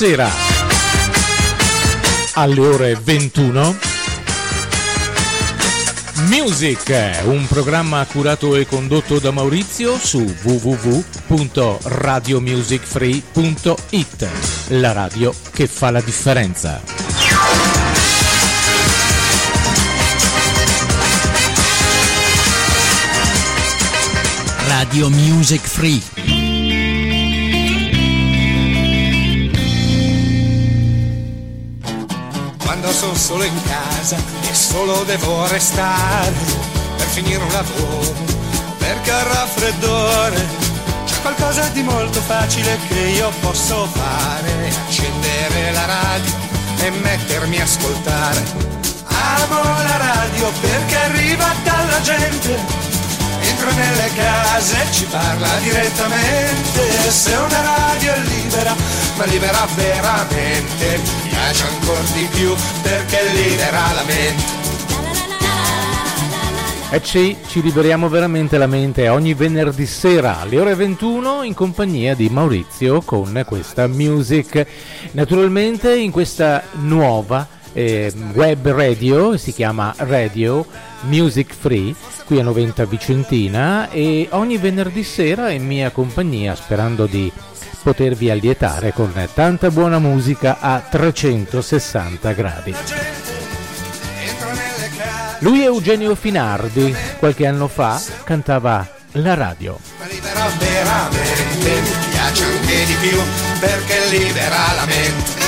sera alle ore 21 Music, un programma curato e condotto da Maurizio su www.radiomusicfree.it, la radio che fa la differenza. Radio Music Free. Quando sono solo in casa e solo devo restare per finire un lavoro, perché ho raffreddore. C'è qualcosa di molto facile che io posso fare, accendere la radio e mettermi a ascoltare. Amo la radio perché arriva dalla gente entra nelle case e ci parla direttamente. Se una radio è libera, ma libera veramente, piace ancora di più perché libera la mente. E ci, ci liberiamo veramente la mente ogni venerdì sera alle ore 21 in compagnia di Maurizio con questa music. Naturalmente in questa nuova eh, web radio, si chiama Radio Music Free, qui a Noventa Vicentina e ogni venerdì sera in mia compagnia sperando di potervi allietare con tanta buona musica a 360 gradi. Lui è Eugenio Finardi, qualche anno fa cantava la radio. Libera veramente, mi piace anche di più perché libera la mente.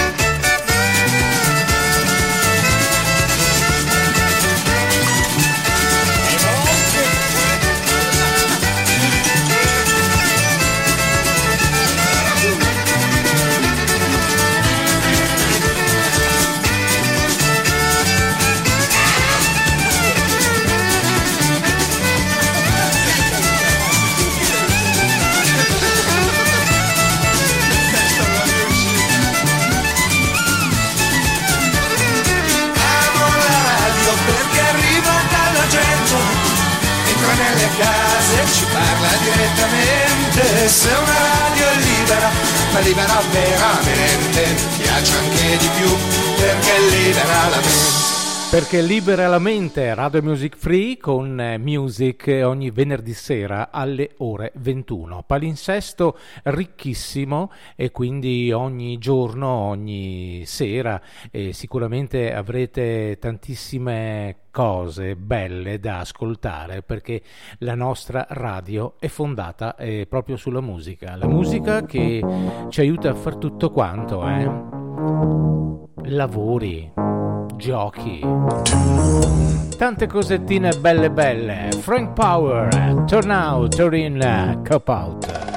Case e ci parla direttamente. Se una radio è libera, ma libera veramente, piace anche di più perché libera la mente. Perché libera la mente, Radio Music Free con eh, music eh, ogni venerdì sera alle ore 21. Palinsesto ricchissimo e quindi ogni giorno, ogni sera eh, sicuramente avrete tantissime cose belle da ascoltare perché la nostra radio è fondata eh, proprio sulla musica. La musica che ci aiuta a fare tutto quanto, eh? Lavori, giochi, tante cosettine belle belle. Frank Power, Turn Out, Turn In, Cop Out.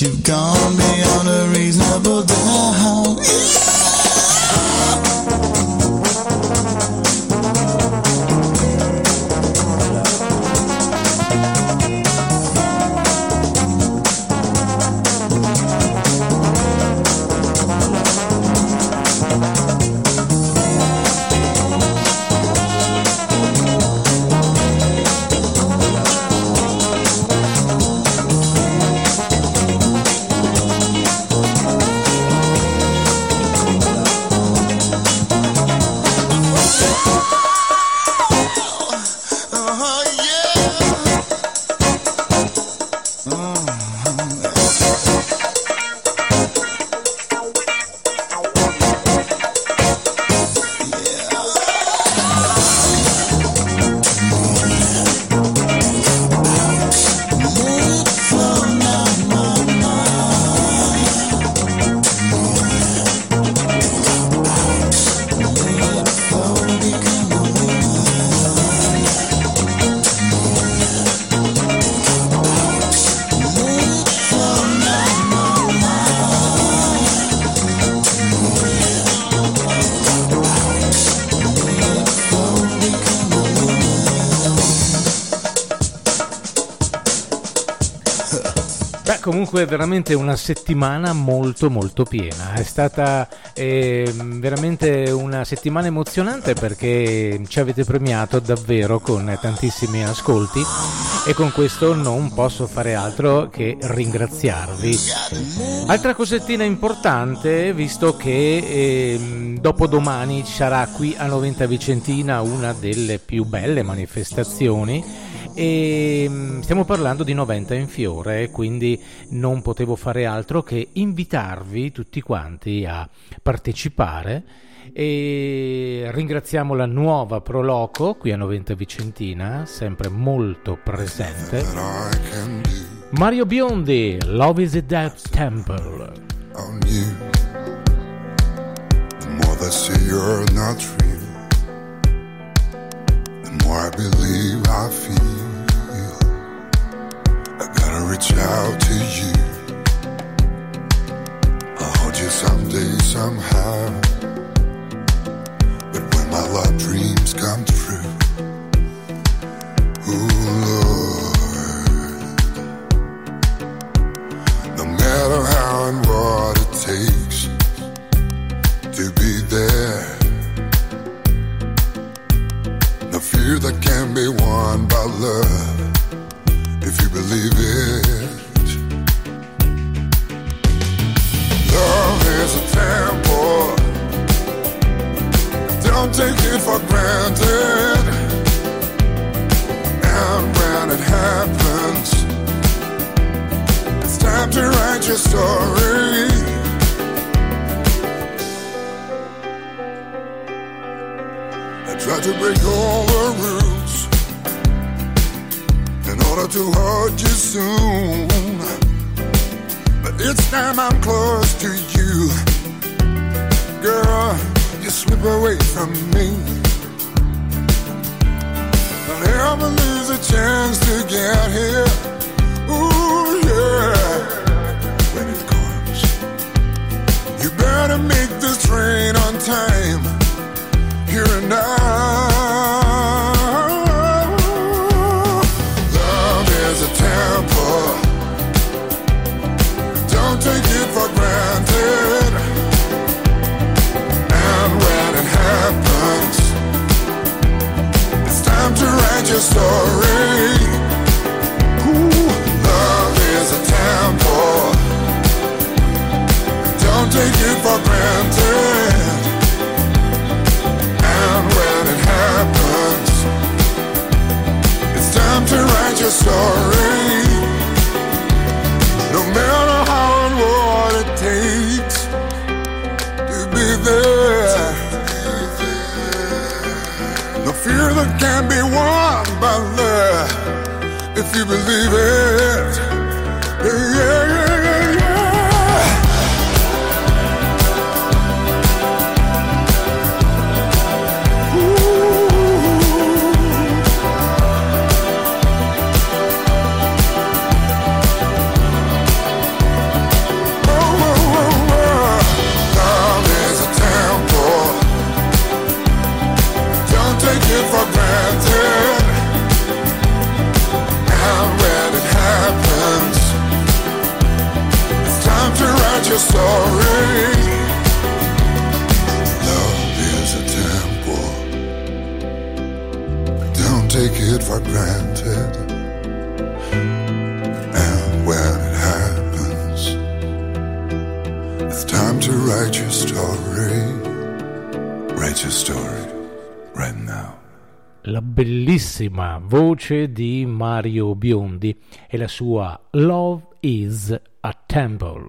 You've gone comunque veramente una settimana molto molto piena. È stata eh, veramente una settimana emozionante perché ci avete premiato davvero con tantissimi ascolti e con questo non posso fare altro che ringraziarvi. Altra cosettina importante, visto che eh, dopodomani sarà qui a Noventa Vicentina una delle più belle manifestazioni e mm, stiamo parlando di 90 in fiore, quindi non potevo fare altro che invitarvi tutti quanti a partecipare e ringraziamo la nuova Proloco qui a Noventa Vicentina, sempre molto presente. Mario Biondi, Love is a Death Temple. On you, the more they say you're not real, the more I believe I feel. Gotta reach out to you. I'll hold you someday, somehow. But when my love dreams come can be won by love if you believe it. Yeah, yeah, bellissima voce di Mario Biondi e la sua Love is a Temple.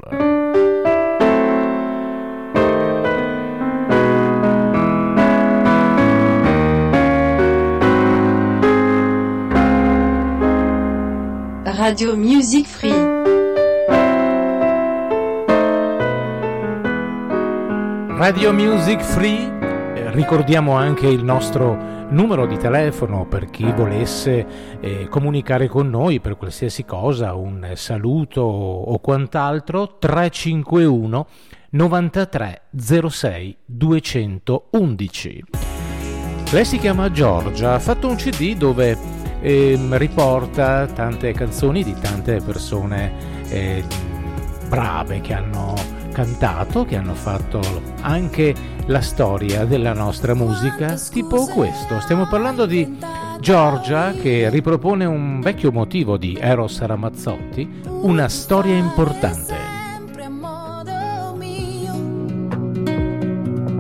Radio Music Free. Radio Music Free, ricordiamo anche il nostro numero di telefono per chi volesse eh, comunicare con noi per qualsiasi cosa, un saluto o quant'altro, 351 93 06 211. Lei si chiama Giorgia, ha fatto un CD dove eh, riporta tante canzoni di tante persone eh, brave che hanno cantato, che hanno fatto anche la storia della nostra musica, tipo questo. Stiamo parlando di Giorgia che ripropone un vecchio motivo di Eros Ramazzotti, una storia importante.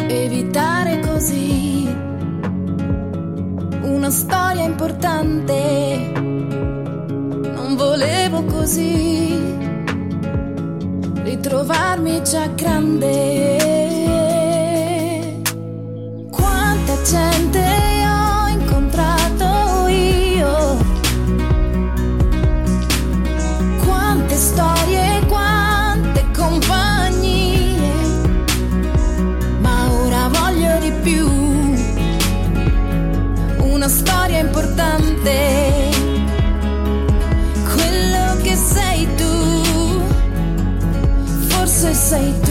Evitare così una storia importante. Non volevo così ritrovarmi già grande. Quanta gente say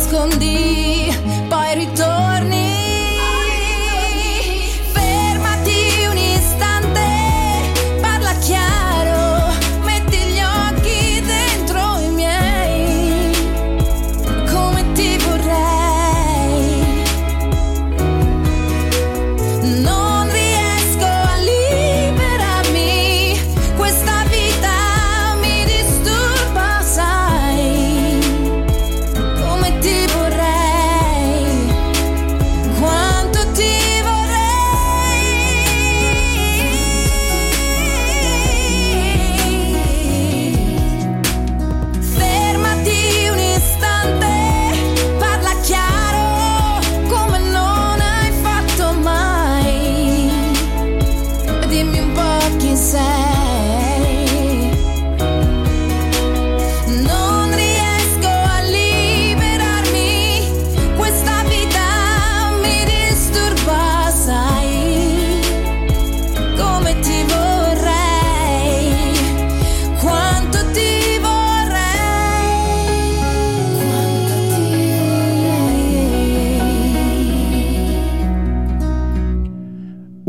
escondí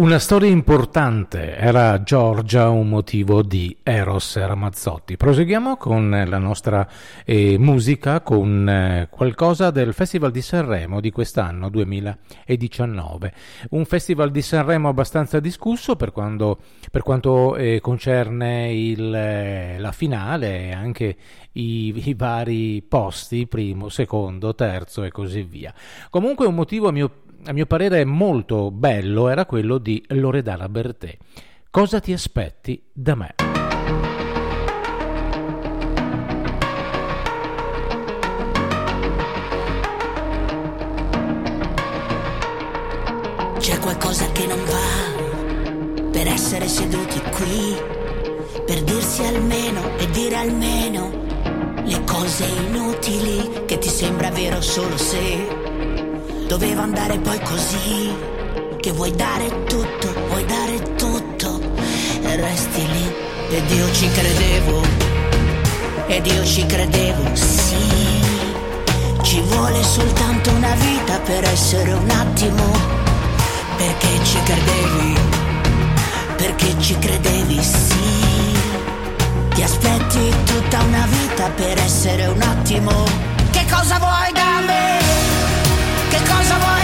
Una storia importante era Giorgia un motivo di Eros Ramazzotti. Proseguiamo con la nostra eh, musica con eh, qualcosa del Festival di Sanremo di quest'anno 2019. Un Festival di Sanremo abbastanza discusso per, quando, per quanto eh, concerne il, eh, la finale e anche i, i, vari posti, primo, secondo, terzo e così via. Comunque un motivo a mio a mio parere molto bello era quello di Loredana Bertè. Cosa ti aspetti da me? C'è qualcosa che non va per essere seduti qui, per dirsi almeno e dire almeno le cose inutili che ti sembra vero solo se Doveva andare poi così, che vuoi dare tutto, vuoi dare tutto e resti lì. Ed io ci credevo, ed io ci credevo, sì. Ci vuole soltanto una vita per essere un attimo, perché ci credevi, perché ci credevi, sì. Ti aspetti tutta una vita per essere un attimo. Che cosa vuoi da me? Che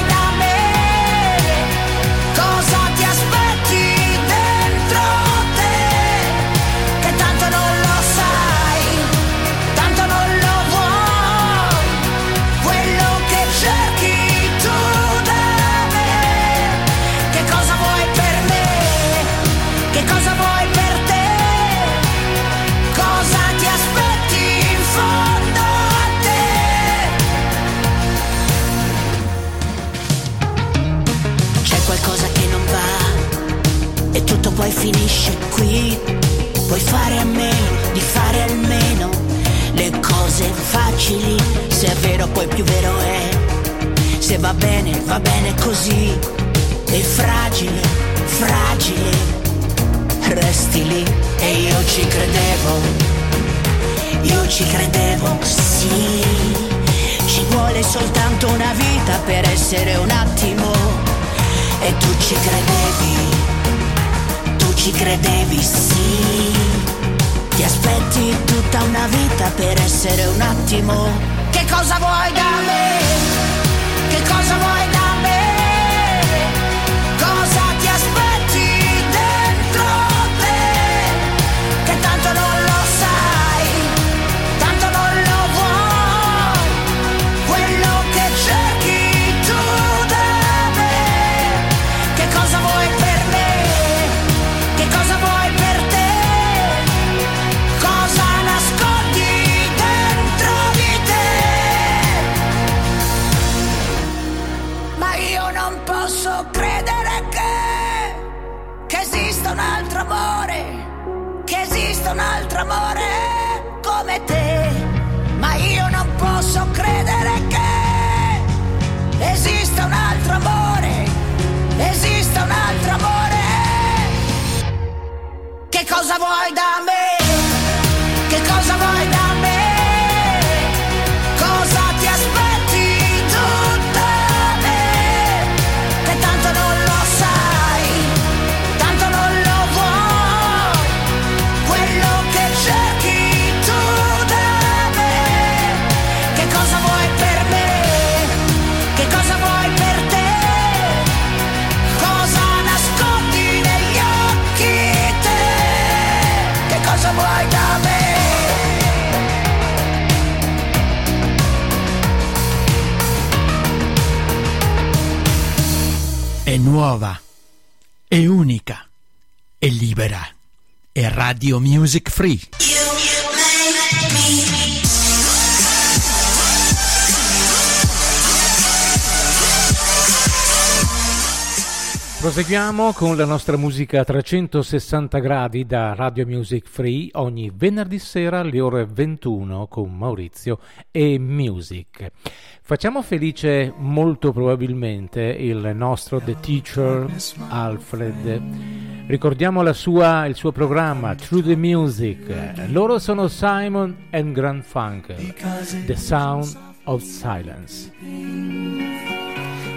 nuova, è unica, è libera, è Radio Music Free. Proseguiamo con la nostra musica a 360 gradi da Radio Music Free ogni venerdì sera alle ore 21 con Maurizio e Music. Facciamo felice molto probabilmente il nostro The Teacher Alfred. Ricordiamo sua- il suo programma Through the Music. Loro sono Simon and Grand Funkel. The Sound of Silence.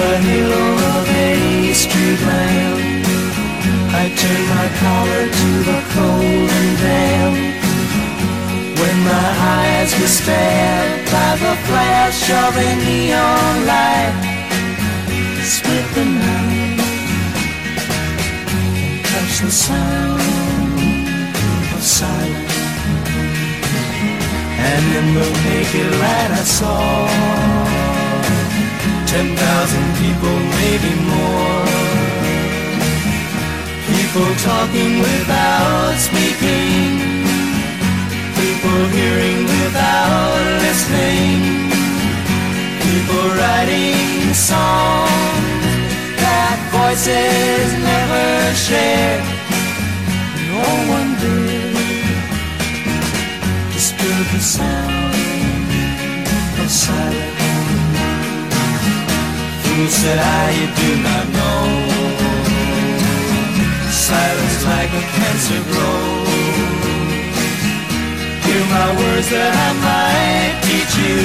The halo of a street lamp, I turned my collar to the cold and damp. When my eyes were stabbed by the flash of a neon light, split the night and touched the sound of silence. And in the naked light I saw ten thousand people, maybe more. People talking without speaking People hearing without listening. People writing songs that voices never shared. No one did disturb the sound of silence. Fool said I, you do not know. Silence like a cancer grows hear my words that I might teach you.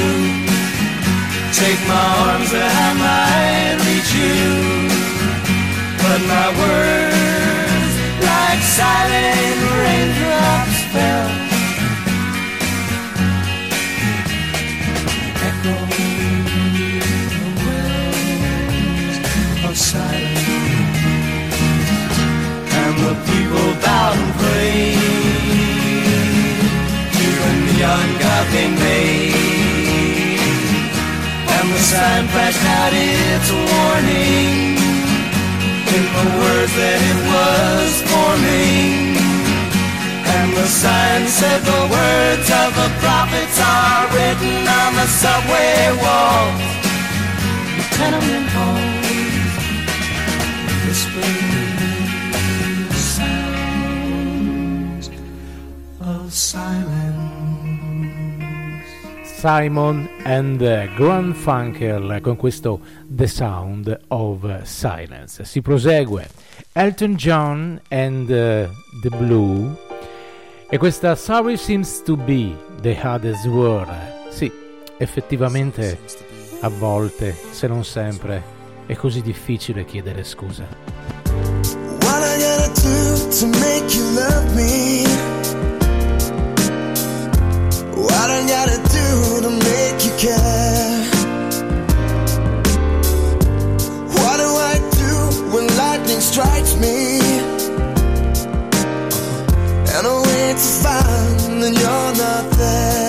Take my arms that I might reach you. But my words, like silent raindrops, fell. People bowed and prayed to the neon god they. And the sign flashed out its warning in the words that it was forming. And the sign said the words of the prophets are written on the subway walls, the tenement halls, whispering Simon and Funkel con questo The Sound of Silence. Si prosegue Elton John and uh, The Blue e questa Sorry Seems to Be the Hardest Word. Sì, effettivamente a volte, se non sempre, è così difficile chiedere scusa. What I gotta do to make you love me? What I gotta do to make you care? What do I do when lightning strikes me? And I wait to find that you're not there.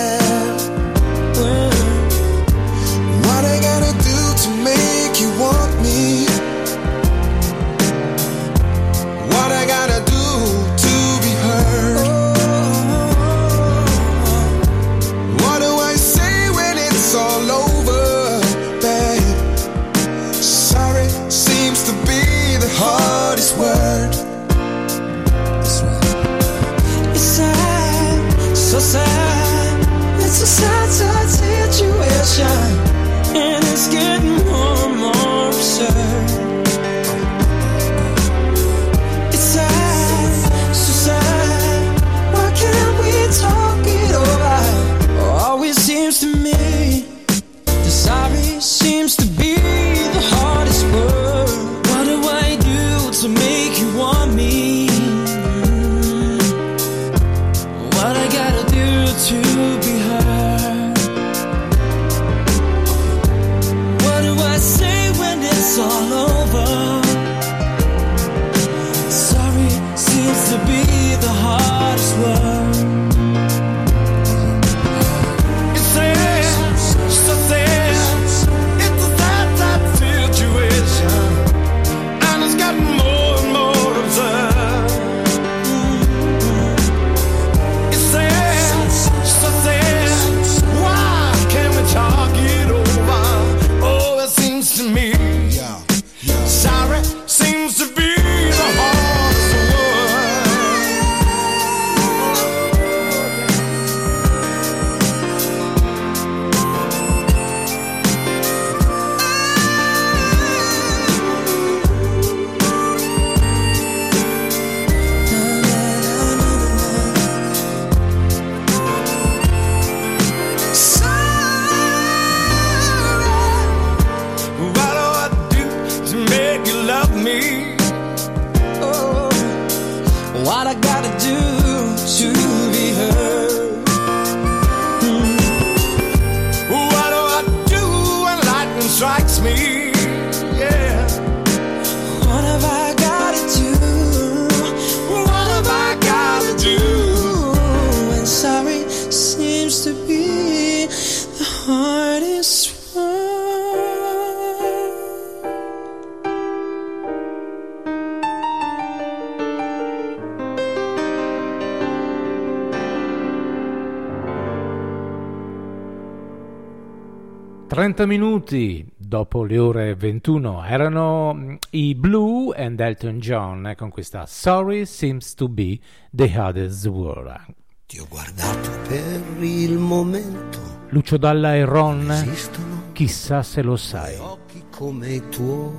30 minuti dopo le ore 21 erano mm, i Blue and Elton John eh, con questa Sorry Seems to Be the Hardest Word. Ti ho guardato per il momento. Lucio Dalla e Ron, Esistono chissà se lo sai. occhi come i tuoi.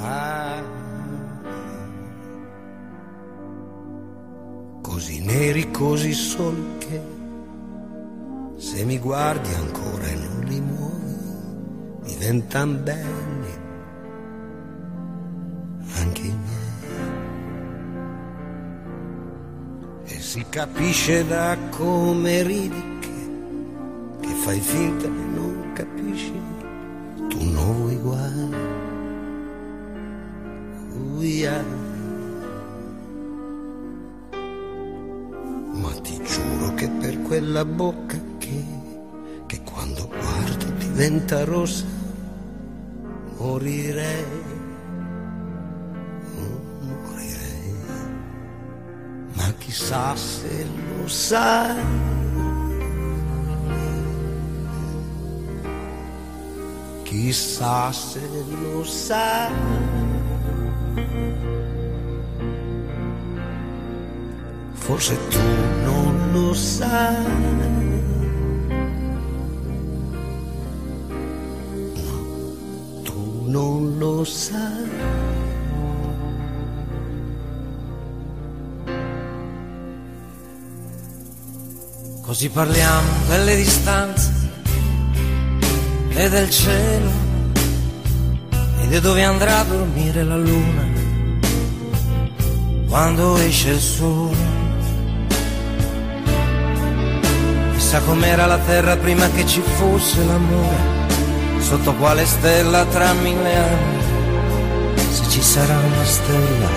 Ah. Così neri, così soli che se mi guardi ancora e non li muovi, diventan belli anche i miei. E si capisce da come ridi che, che fai finta che non capisci, tu non vuoi guai. Uia. Ma ti giuro che per quella bocca che, quando guardo diventa rossa, morirei. Oh, Morirei. Ma chissà se lo sai. Chissà se lo sai. Forse tu non lo sai. Non lo sai. Così parliamo delle distanze e del cielo e di dove andrà a dormire la luna quando esce il sole. Chissà com'era la terra prima che ci fosse l'amore, sotto quale stella tra mille anni, se ci sarà una stella,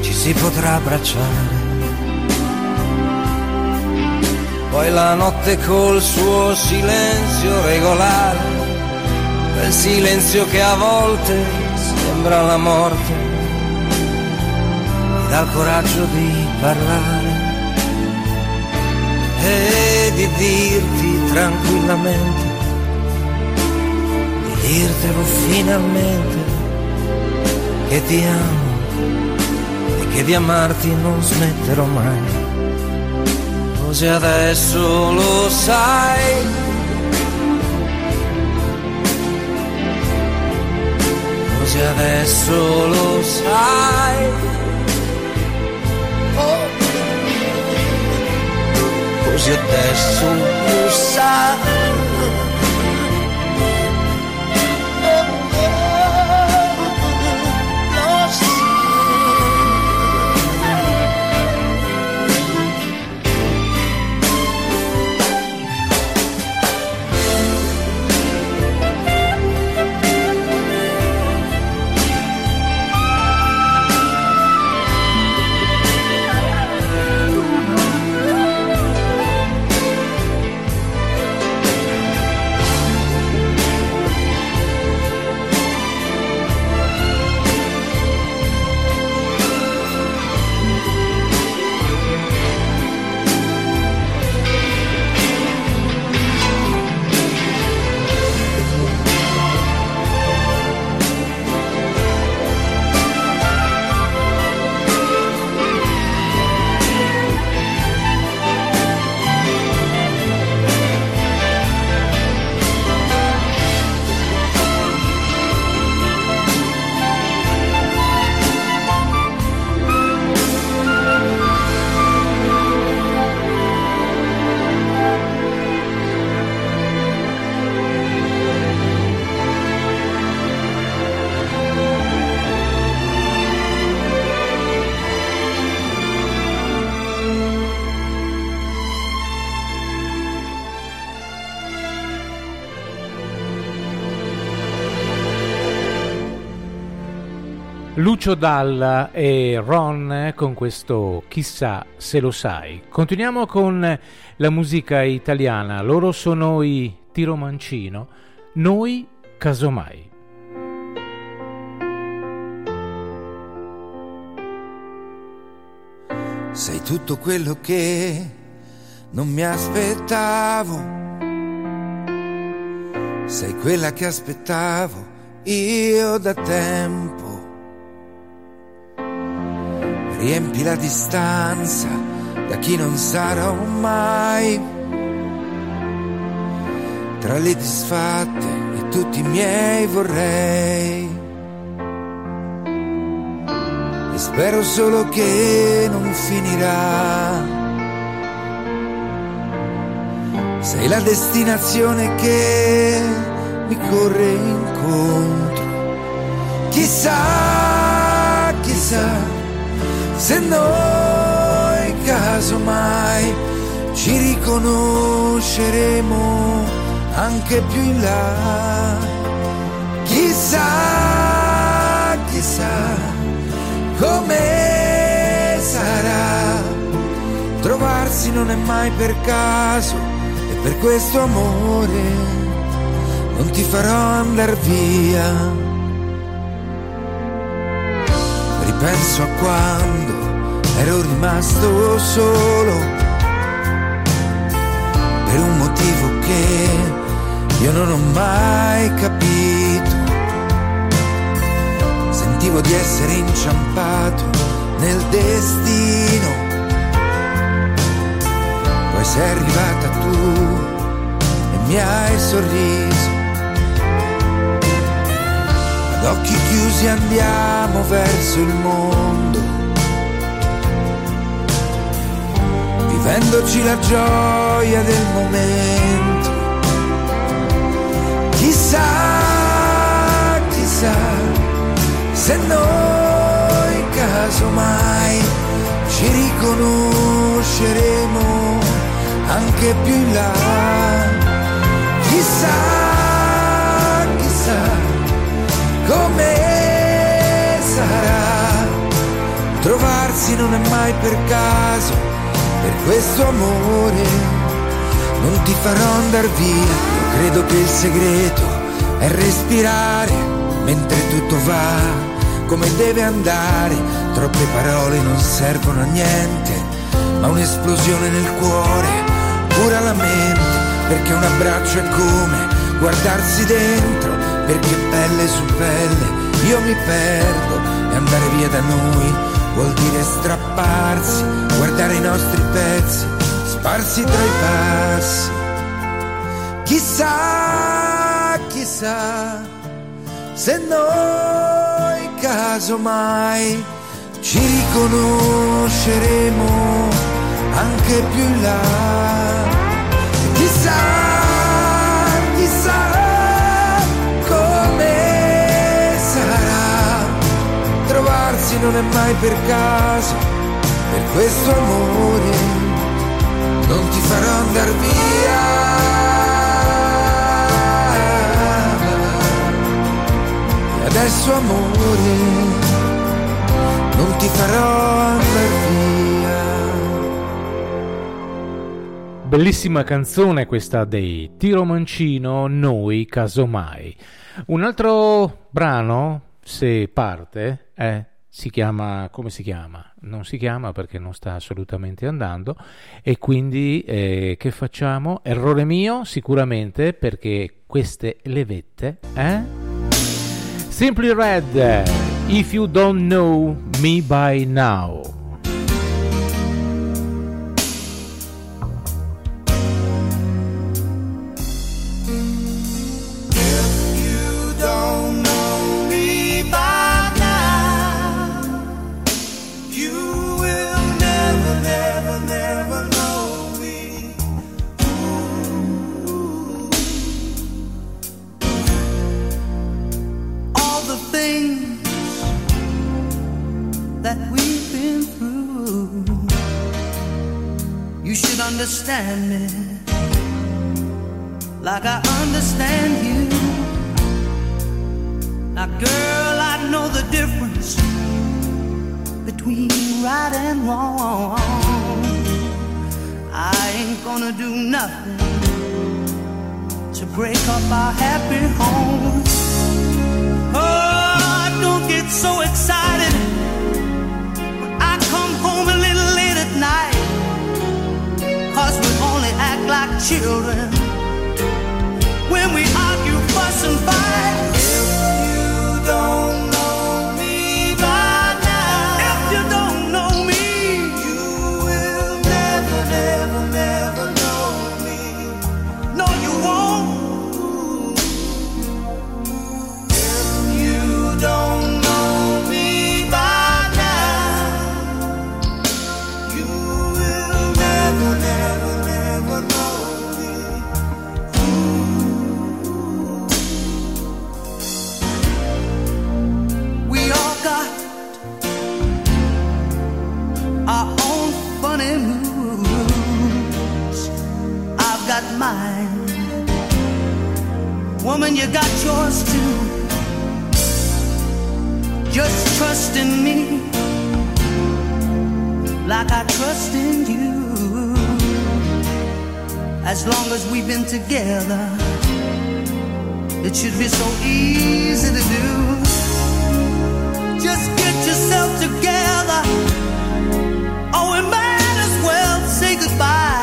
ci si potrà abbracciare. Poi la notte col suo silenzio regolare, quel silenzio che a volte sembra la morte, dà il coraggio di parlare e di dirti tranquillamente, dirtelo finalmente, che ti amo e che di amarti non smetterò mai. Così adesso lo sai. Così adesso lo sai. Oh. Così adesso lo sai. Lucio Dalla e Ron con questo Chissà se lo sai. Continuiamo con la musica italiana. Loro sono i Tiro Mancino, noi casomai. Sei tutto quello che non mi aspettavo. Sei quella che aspettavo io da tempo riempi la distanza da chi non sarò mai. Tra le disfatte e tutti i miei vorrei. E spero solo che non finirà. Sei la destinazione che mi corre incontro. Chissà, chissà se noi casomai ci riconosceremo anche più in là. Chissà, chissà come sarà. Trovarsi non è mai per caso e per questo amore non ti farò andar via Penso a quando ero rimasto solo per un motivo che io non ho mai capito. Sentivo di essere inciampato nel destino. Poi sei arrivata tu e mi hai sorriso ad occhi chiusi andiamo verso il mondo, vivendoci la gioia del momento. Chissà, chissà, se noi casomai ci riconosceremo anche più in là. Chissà come sarà. Trovarsi non è mai per caso, per questo amore non ti farò andar via. Io credo che il segreto è respirare mentre tutto va come deve andare. Troppe parole non servono a niente, ma un'esplosione nel cuore cura la mente, perché un abbraccio è come guardarsi dentro perché pelle su pelle io mi perdo e andare via da noi vuol dire strapparsi, guardare i nostri pezzi sparsi tra i passi. Chissà, chissà, se noi casomai ci riconosceremo anche più in là. Non è mai per caso, per questo amore non ti farò andar via. E adesso amore non ti farò andar via. Bellissima canzone questa dei Tiro Mancino, Noi Casomai. Un altro brano se parte, eh, si chiama come si chiama? Non si chiama perché non sta assolutamente andando e quindi eh, che facciamo? Errore mio sicuramente perché queste levette, eh? Simply Red, If You Don't Know Me By Now. Understand me like I understand you. Now, girl, I know the difference between right and wrong. I ain't gonna do nothing to break up our happy home. Oh, don't get so excited when I come home a little late at night. Children when we argue, fuss, and fight. You got yours too. Just trust in me like I trust in you. As long as we've been together, it should be so easy to do. Just get yourself together. Oh, we might as well say goodbye.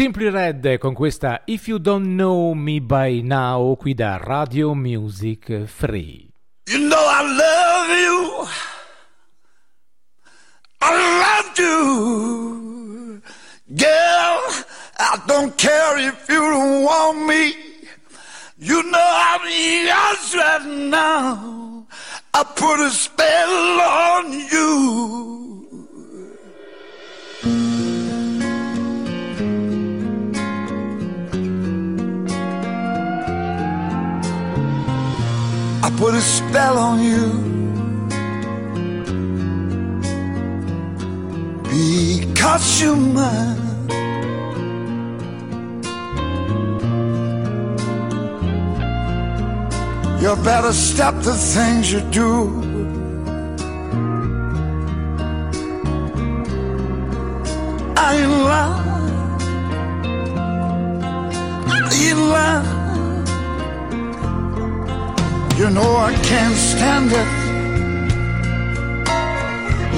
Simply Red con questa If You Don't Know Me By Now qui da Radio Music Free. You know I love you. I love you. Girl, I don't care if you don't want me. You know I'm yours right now. I put a spell on you. Put a spell on you because you're mine. You better stop the things you do. I ain't lying. I ain't lying. You know I can't stand it.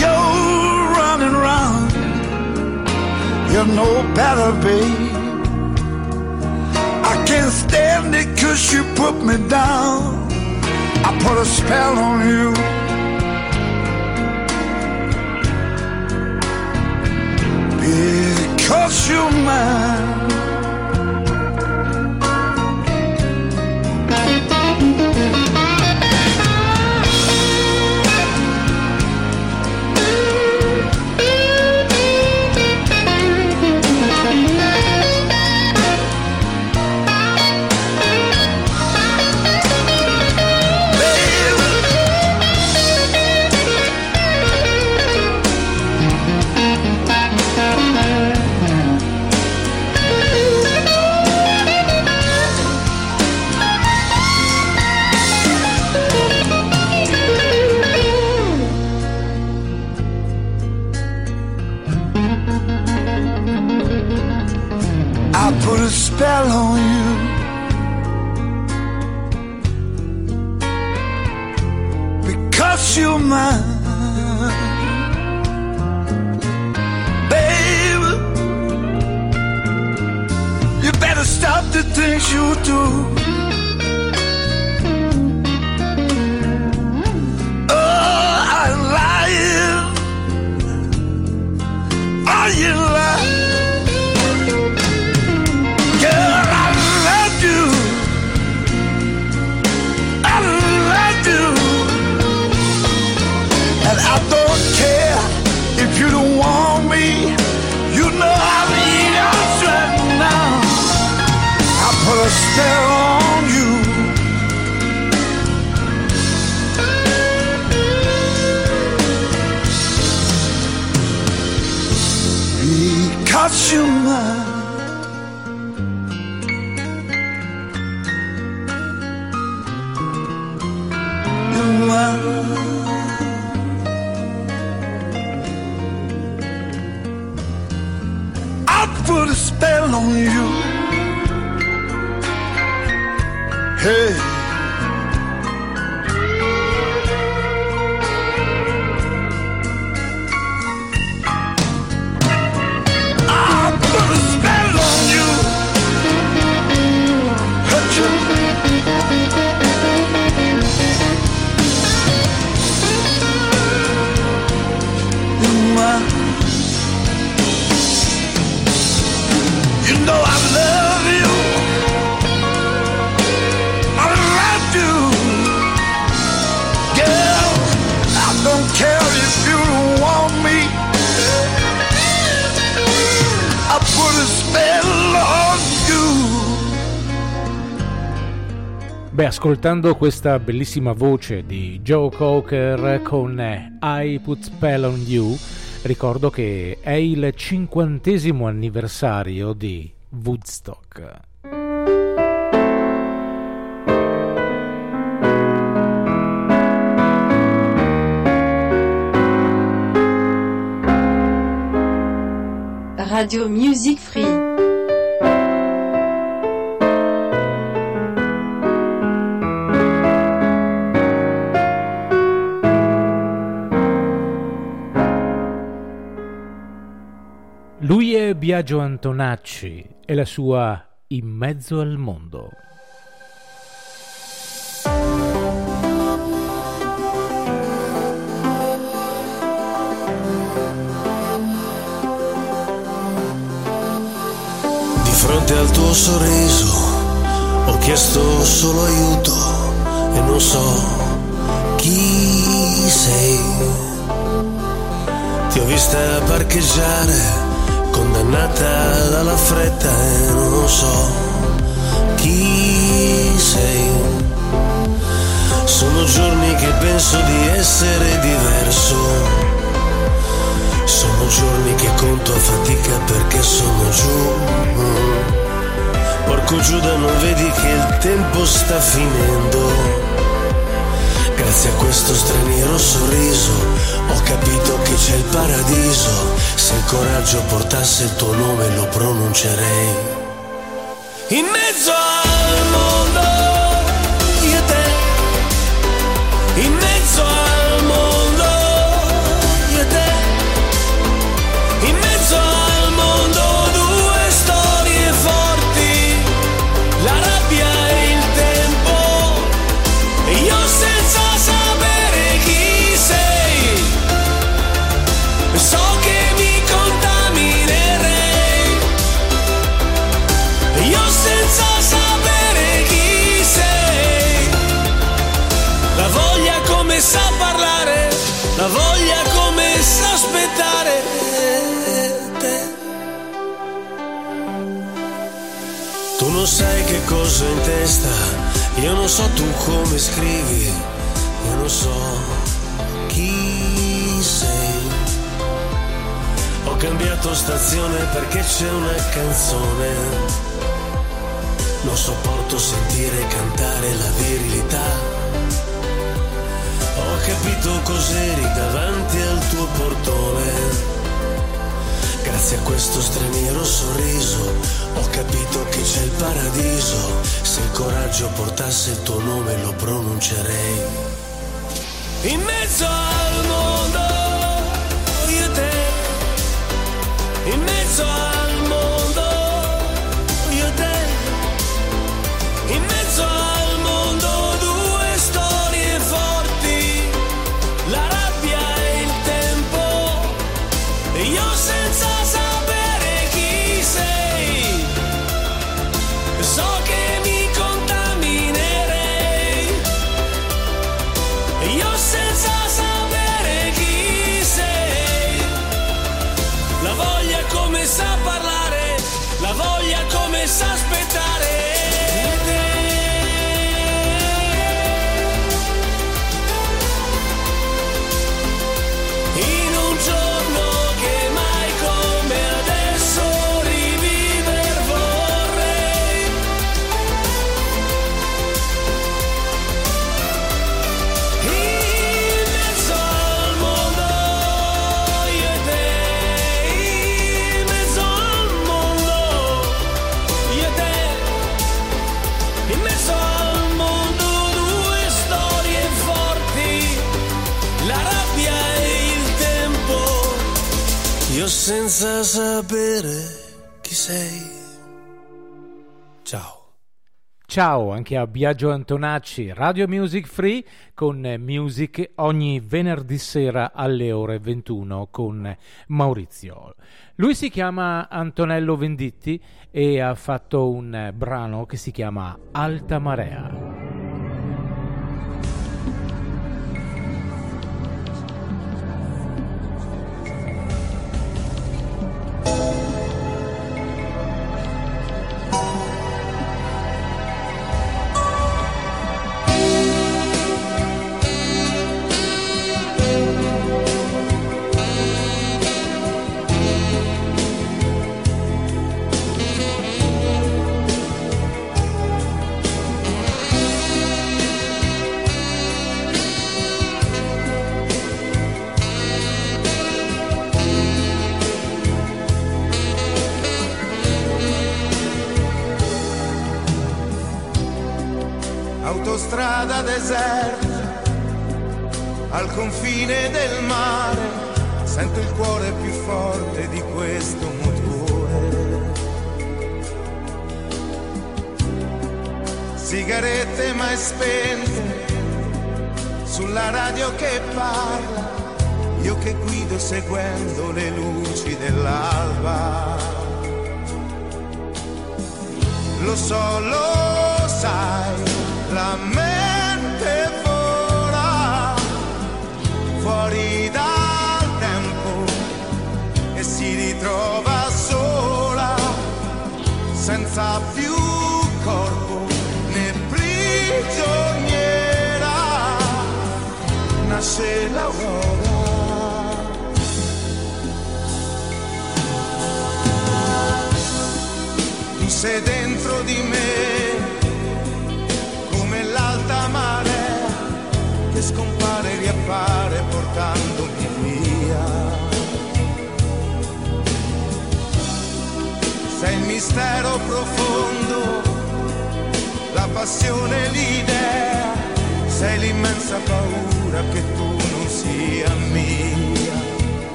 You're running around. You know better, babe. I can't stand it cause you put me down. I put a spell on you. Because you're mine. Beh, ascoltando questa bellissima voce di Joe Cocker con I Put Spell on You, ricordo che è il cinquantesimo anniversario di Woodstock. Radio Music Free. Lui è Biagio Antonacci e la sua In mezzo al mondo. Di fronte al tuo sorriso ho chiesto solo aiuto e non so chi sei. Ti ho vista parcheggiare, condannata dalla fretta e non so chi sei. Sono giorni che penso di essere diverso. Sono giorni che conto a fatica perché sono giù. Porco Giuda, non vedi che il tempo sta finendo. Grazie a questo straniero sorriso ho capito che c'è il paradiso. Se il coraggio portasse il tuo nome lo pronuncerei. In mezzo al mondo, io e te. In mezzo al cosa in testa, io non so tu come scrivi, io non so chi sei. Ho cambiato stazione perché c'è una canzone. Non sopporto sentire cantare la virilità. Ho capito cos'eri davanti al tuo portone. Grazie a questo straniero sorriso ho capito che c'è il paradiso. Se il coraggio portasse il tuo nome lo pronuncerei. In mezzo al mondo, io te. In mezzo al senza sapere chi sei. Ciao. Ciao anche a Biagio Antonacci, Radio Music Free con Music ogni venerdì sera alle ore 21 con Maurizio. Lui si chiama Antonello Venditti e ha fatto un brano che si chiama Alta Marea.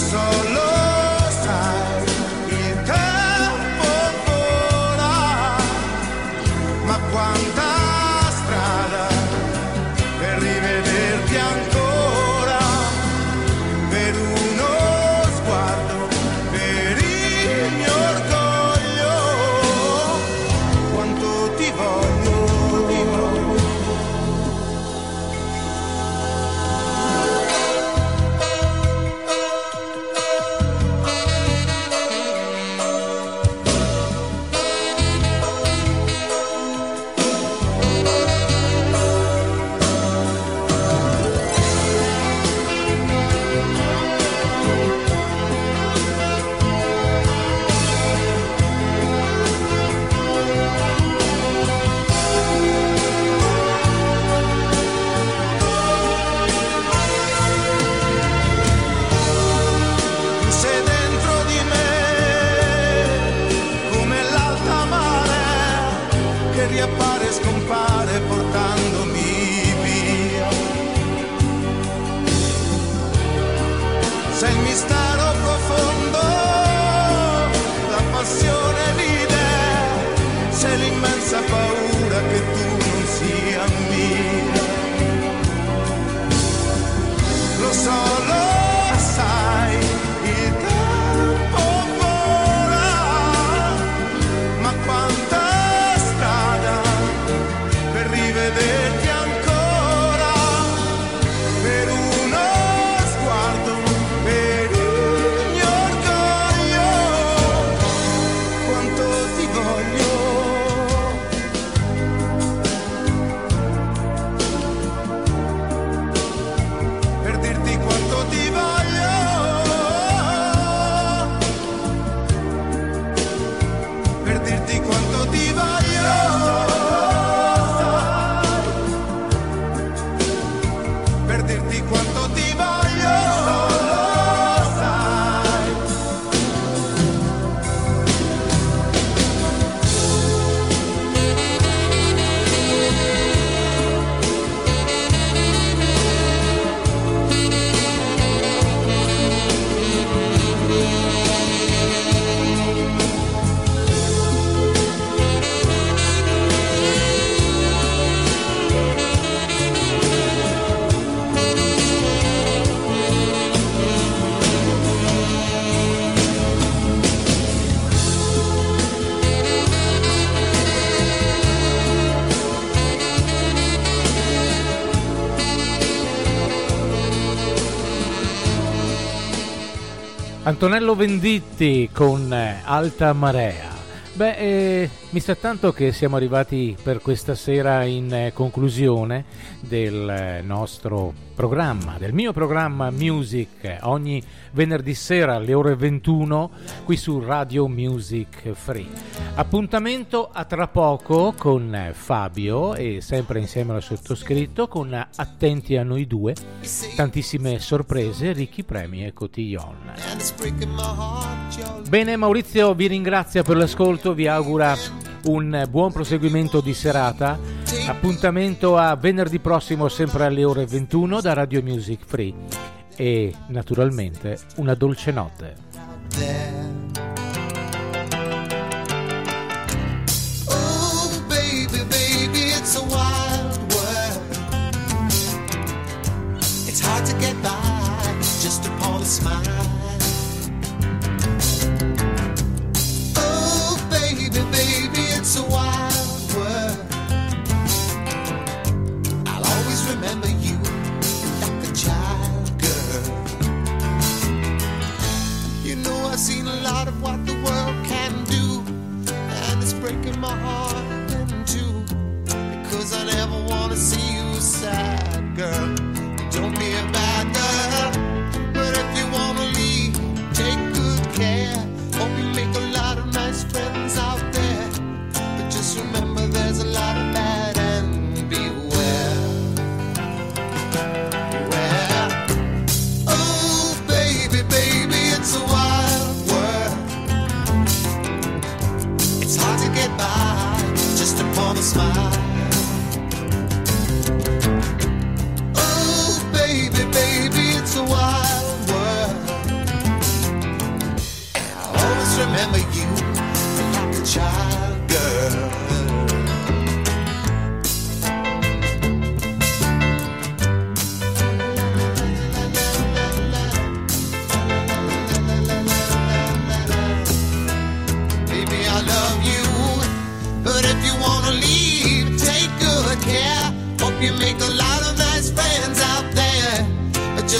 solo. on you. Antonello Venditti con eh, Alta Marea. Beh, eh, mi sa tanto che siamo arrivati per questa sera in eh, conclusione del nostro programma, del mio programma Music, ogni venerdì sera alle ore 21 qui su Radio Music Free. Appuntamento a tra poco con Fabio e sempre insieme al sottoscritto con Attenti a noi due, tantissime sorprese, ricchi premi e cotillon. Bene, Maurizio vi ringrazia per l'ascolto, vi augura un buon proseguimento di serata. Appuntamento a venerdì prossimo sempre alle ore 21 da Radio Music Free e naturalmente una dolce notte. Girl.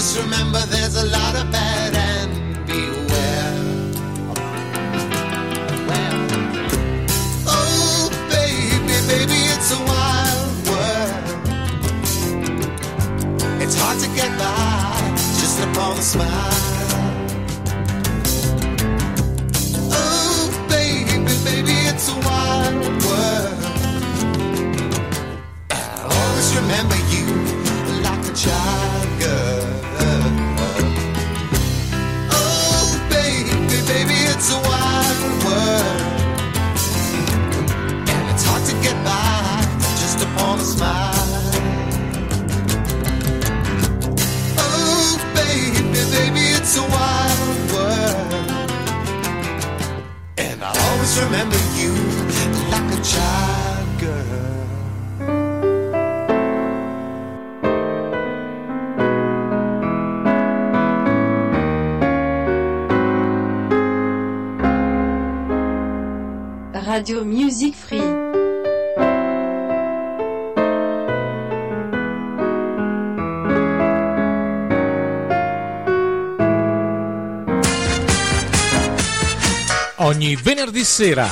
Just remember there's a lot of bad and beware. Oh, baby, baby, it's a wild world. It's hard to get by just upon a smile. Oh, baby, baby, it's a wild world. I'll always remember you like a child it's a wild world. And I'll always remember you like a child girl. Radio Music Ogni venerdì sera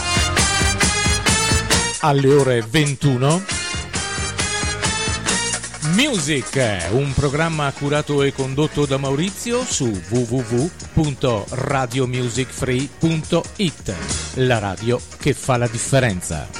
alle ore 21 Music, un programma curato e condotto da Maurizio su www.radiomusicfree.it, la radio che fa la differenza.